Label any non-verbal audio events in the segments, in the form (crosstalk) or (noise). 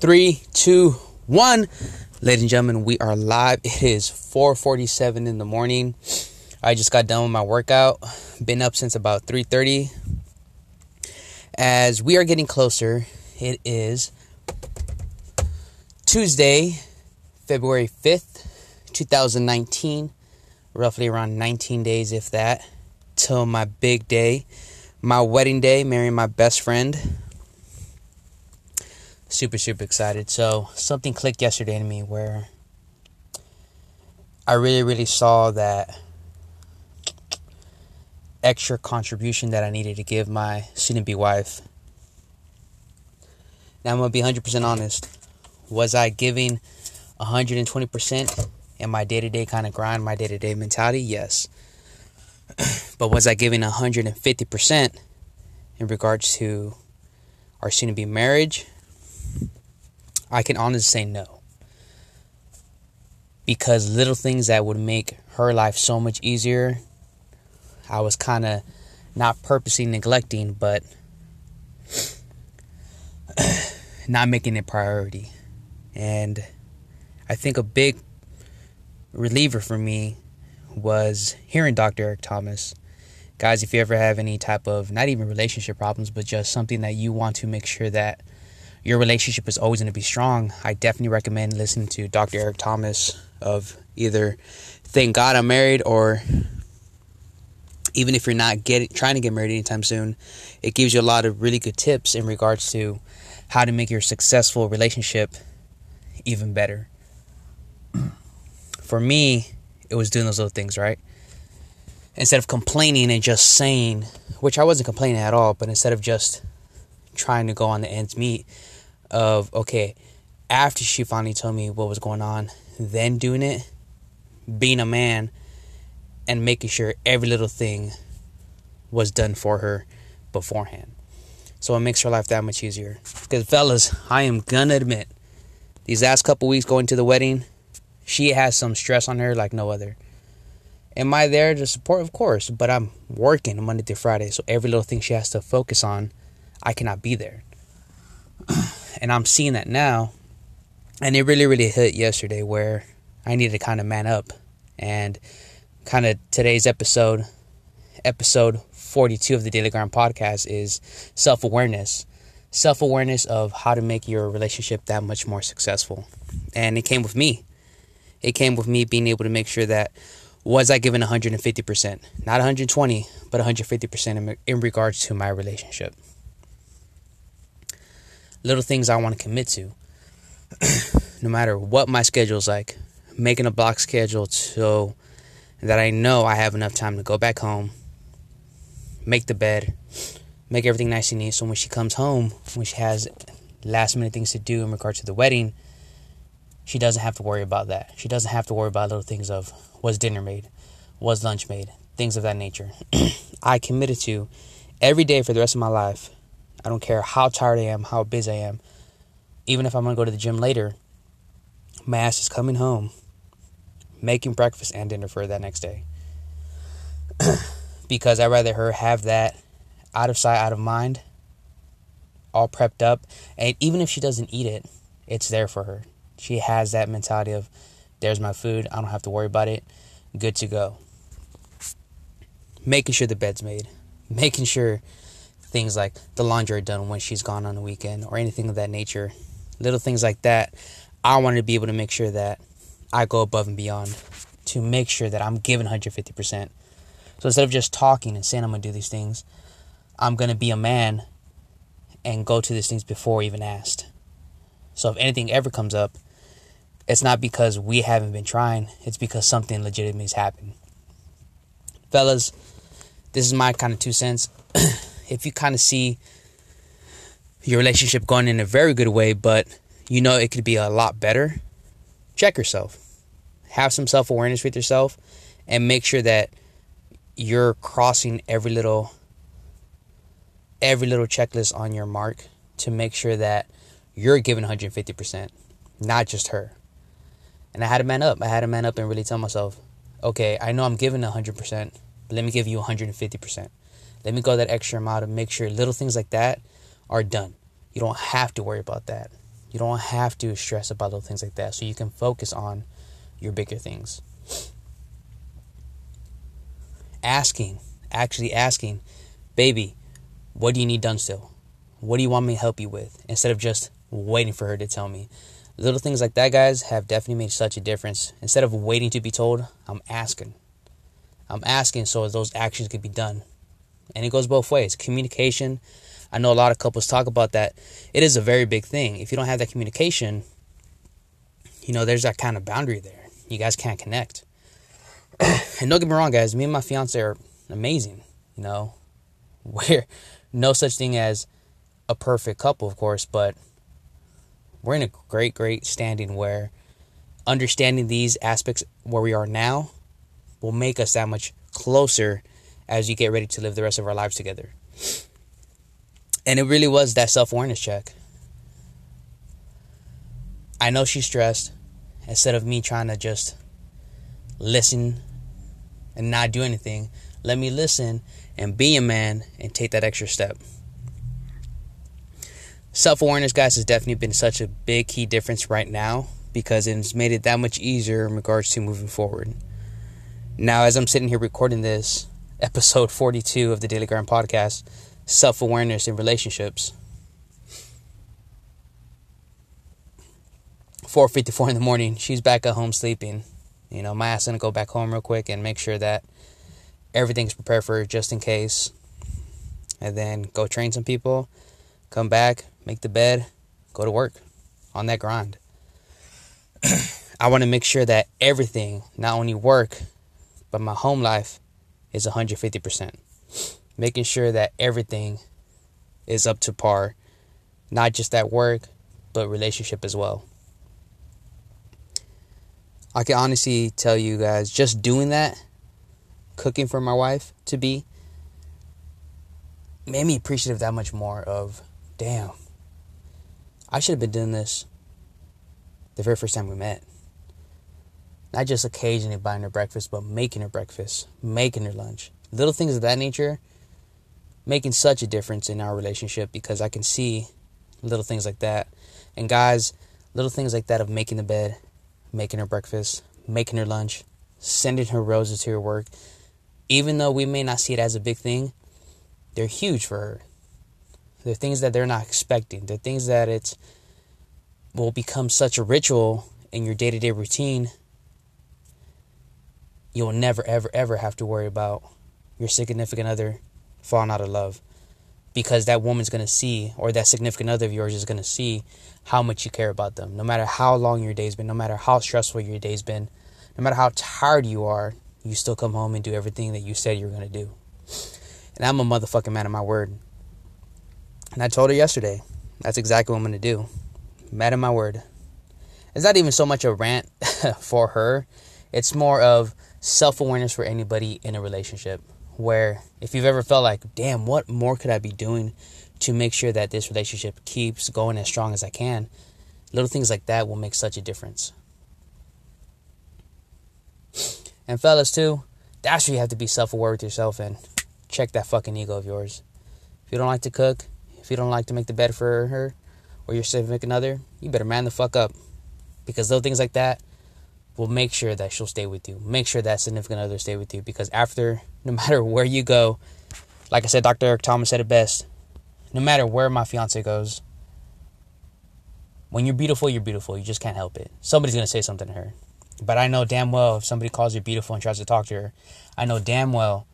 Three, two, one. Ladies and gentlemen, we are live. It is 4:47 in the morning. I just got done with my workout. Been up since about 3:30. As we are getting closer, it is Tuesday, February 5th, 2019. Roughly around 19 days if that till my big day, my wedding day, marrying my best friend. Super super excited. So something clicked yesterday to me where i really really saw that extra contribution that i needed to give my soon-to-be wife. Now i'm gonna be 100% honest. Was i giving 120% in my day-to-day kind of grind my day-to-day mentality yes (clears throat) but was i giving 150% in regards to our soon-to-be marriage I can honestly say no. Because little things that would make her life so much easier, I was kind of not purposely neglecting, but (clears throat) not making it priority. And I think a big reliever for me was hearing Dr. Eric Thomas. Guys, if you ever have any type of not even relationship problems, but just something that you want to make sure that your relationship is always going to be strong, I definitely recommend listening to Dr. Eric Thomas of either Thank God I'm Married or even if you're not getting trying to get married anytime soon, it gives you a lot of really good tips in regards to how to make your successful relationship even better. For me, it was doing those little things, right? Instead of complaining and just saying, which I wasn't complaining at all, but instead of just trying to go on the ends meet, of okay, after she finally told me what was going on, then doing it, being a man, and making sure every little thing was done for her beforehand. So it makes her life that much easier. Because, fellas, I am gonna admit, these last couple weeks going to the wedding, she has some stress on her like no other. Am I there to support? Of course, but I'm working Monday through Friday, so every little thing she has to focus on, I cannot be there. (clears throat) and I'm seeing that now. And it really, really hit yesterday where I needed to kind of man up. And kind of today's episode, episode 42 of the Daily Grind podcast, is self awareness. Self awareness of how to make your relationship that much more successful. And it came with me. It came with me being able to make sure that was I given 150%, not 120, but 150% in, in regards to my relationship little things I want to commit to. (clears throat) no matter what my schedule is like, making a block schedule so that I know I have enough time to go back home, make the bed, make everything nice and neat. So when she comes home, when she has last minute things to do in regards to the wedding, she doesn't have to worry about that. She doesn't have to worry about little things of was dinner made, was lunch made, things of that nature. (clears throat) I committed to every day for the rest of my life I don't care how tired I am, how busy I am. Even if I'm going to go to the gym later, my ass is coming home, making breakfast and dinner for that next day. (clears throat) because I'd rather her have that out of sight, out of mind, all prepped up. And even if she doesn't eat it, it's there for her. She has that mentality of, there's my food, I don't have to worry about it, good to go. Making sure the bed's made, making sure things like the laundry are done when she's gone on the weekend or anything of that nature. Little things like that. I wanted to be able to make sure that I go above and beyond to make sure that I'm giving 150%. So instead of just talking and saying I'm going to do these things, I'm going to be a man and go to these things before even asked. So if anything ever comes up, it's not because we haven't been trying, it's because something legitimate has happened. Fellas, this is my kind of two cents. (clears throat) if you kind of see your relationship going in a very good way, but you know it could be a lot better, check yourself. Have some self awareness with yourself and make sure that you're crossing every little every little checklist on your mark to make sure that you're giving 150%, not just her. And I had to man up. I had to man up and really tell myself, okay, I know I'm giving 100%, but let me give you 150%. Let me go that extra amount to make sure little things like that are done. You don't have to worry about that. You don't have to stress about little things like that. So you can focus on your bigger things. Asking, actually asking, baby, what do you need done still? What do you want me to help you with? Instead of just waiting for her to tell me. Little things like that, guys, have definitely made such a difference. Instead of waiting to be told, I'm asking. I'm asking so those actions can be done. And it goes both ways. Communication, I know a lot of couples talk about that. It is a very big thing. If you don't have that communication, you know, there's that kind of boundary there. You guys can't connect. (clears throat) and don't get me wrong, guys, me and my fiance are amazing. You know, (laughs) we're no such thing as a perfect couple, of course, but we're in a great, great standing where understanding these aspects where we are now will make us that much closer as you get ready to live the rest of our lives together. And it really was that self awareness check. I know she's stressed. Instead of me trying to just listen and not do anything, let me listen and be a man and take that extra step. Self awareness, guys, has definitely been such a big key difference right now because it's made it that much easier in regards to moving forward. Now, as I'm sitting here recording this, (laughs) episode 42 of the Daily Grind podcast, self awareness in relationships. 4:54 in the morning, she's back at home sleeping. You know, my ass gonna go back home real quick and make sure that everything's prepared for her just in case. And then go train some people, come back, make the bed, go to work on that grind. (clears throat) I want to make sure that everything, not only work, but my home life is 150%. Making sure that everything is up to par, not just at work, but relationship as well. I can honestly tell you guys, just doing that, cooking for my wife to be, made me appreciative that much more of, damn, I should have been doing this the very first time we met. Not just occasionally buying her breakfast, but making her breakfast, making her lunch. Little things of that nature making such a difference in our relationship because I can see little things like that. And guys, little things like that of making the bed, making her breakfast, making her lunch, sending her roses to her work, even though we may not see it as a big thing, they're huge for her. They're things that they're not expecting. They're things that it will become such a ritual in your day to day routine. You'll never, ever, ever have to worry about your significant other falling out of love because that woman's going to see, or that significant other of yours is going to see how much you care about them. No matter how long your day's been, no matter how stressful your day's been, no matter how tired you are, you still come home and do everything that you said you were going to do. And I'm a motherfucking man of my word. And I told her yesterday, that's exactly what I'm going to do. Man of my word. It's not even so much a rant (laughs) for her, it's more of self awareness for anybody in a relationship. Where if you've ever felt like, damn, what more could I be doing to make sure that this relationship keeps going as strong as I can? Little things like that will make such a difference. And fellas, too, that's where you have to be self aware with yourself and check that fucking ego of yours. If you don't like to cook, if you don't like to make the bed for her or your significant other, you better man the fuck up. Because little things like that will make sure that she'll stay with you. Make sure that significant other stay with you. Because after, (laughs) no matter where you go, like I said, Dr. Eric Thomas said it best. No matter where my fiance goes, when you're beautiful, you're beautiful. You just can't help it. Somebody's gonna say something to her. But I know damn well if somebody calls her beautiful and tries to talk to her, I know damn well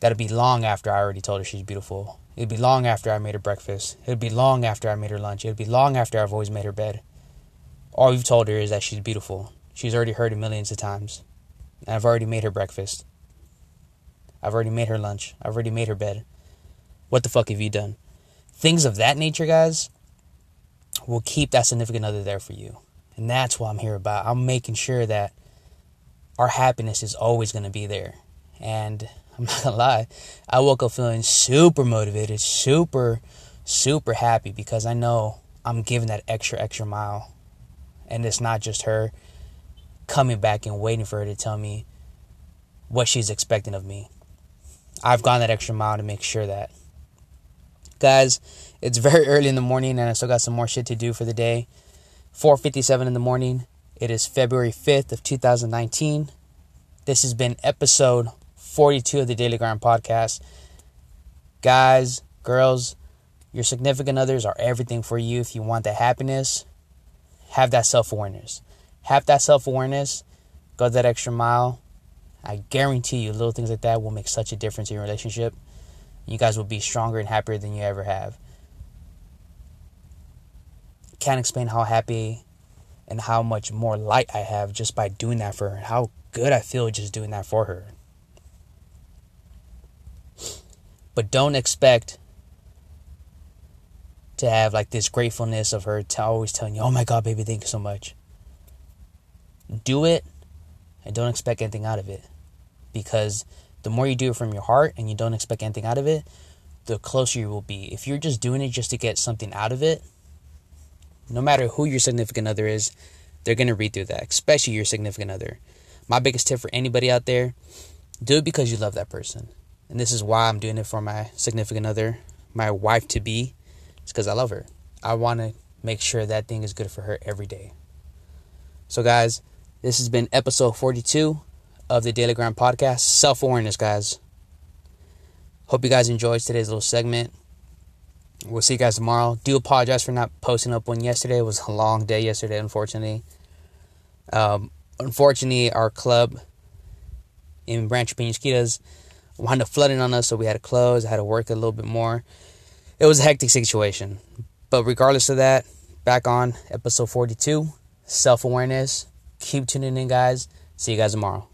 that'll be long after I already told her she's beautiful. It'd be long after I made her breakfast. It'd be long after I made her lunch. It'd be long after I've always made her bed. All you've told her is that she's beautiful. She's already heard it millions of times. And I've already made her breakfast. I've already made her lunch. I've already made her bed. What the fuck have you done? Things of that nature, guys, will keep that significant other there for you. And that's what I'm here about. I'm making sure that our happiness is always going to be there. And (laughs) I'm not to lie, I woke up feeling super motivated, super, super happy because I know I'm giving that extra, extra mile. And it's not just her coming back and waiting for her to tell me what she's expecting of me. I've gone that extra mile to make sure that. Guys, it's very (laughs) early in the morning and I still got some more shit to do for the day. 4:57 in the morning. It is February 5th of 2019. This has been episode 42 of the Daily Grind podcast. Guys, girls, your significant others are everything for you if you want that happiness. Have that self-awareness. Have that self-awareness. Go that extra mile. I guarantee you little things like that will make such a difference in your relationship. You guys will be stronger and happier than you ever have. Can't explain how happy and how much more light I have just by doing that for her and how good I feel just doing that for her. But don't expect to have like this gratefulness of her to always telling you, "Oh my God, baby, thank you so much." Do it, and don't expect anything out of it, because the more you do it from your heart and you don't expect anything out of it, the closer you will be. If you're just doing it just to get something out of it, no matter who your significant other is, they're gonna read through that, especially your significant other. My biggest tip for anybody out there: do it because you love that person, and this is why I'm doing it for my significant other, my wife to be. It's because I love her. I want to make sure that thing is good for her every day. So, guys, this has been episode 42 of the Daily Grind podcast. Self awareness, guys. Hope you guys enjoyed today's little segment. We'll see you guys tomorrow. Do apologize for not posting up one yesterday. It was a long day yesterday, unfortunately. Um, unfortunately, our club in Rancho Penasquitas wound up flooding on us, so we had to close. I had to work a little bit more. It was a hectic situation. But regardless of that, back on episode 42 self awareness. Keep tuning in, guys. See you guys tomorrow.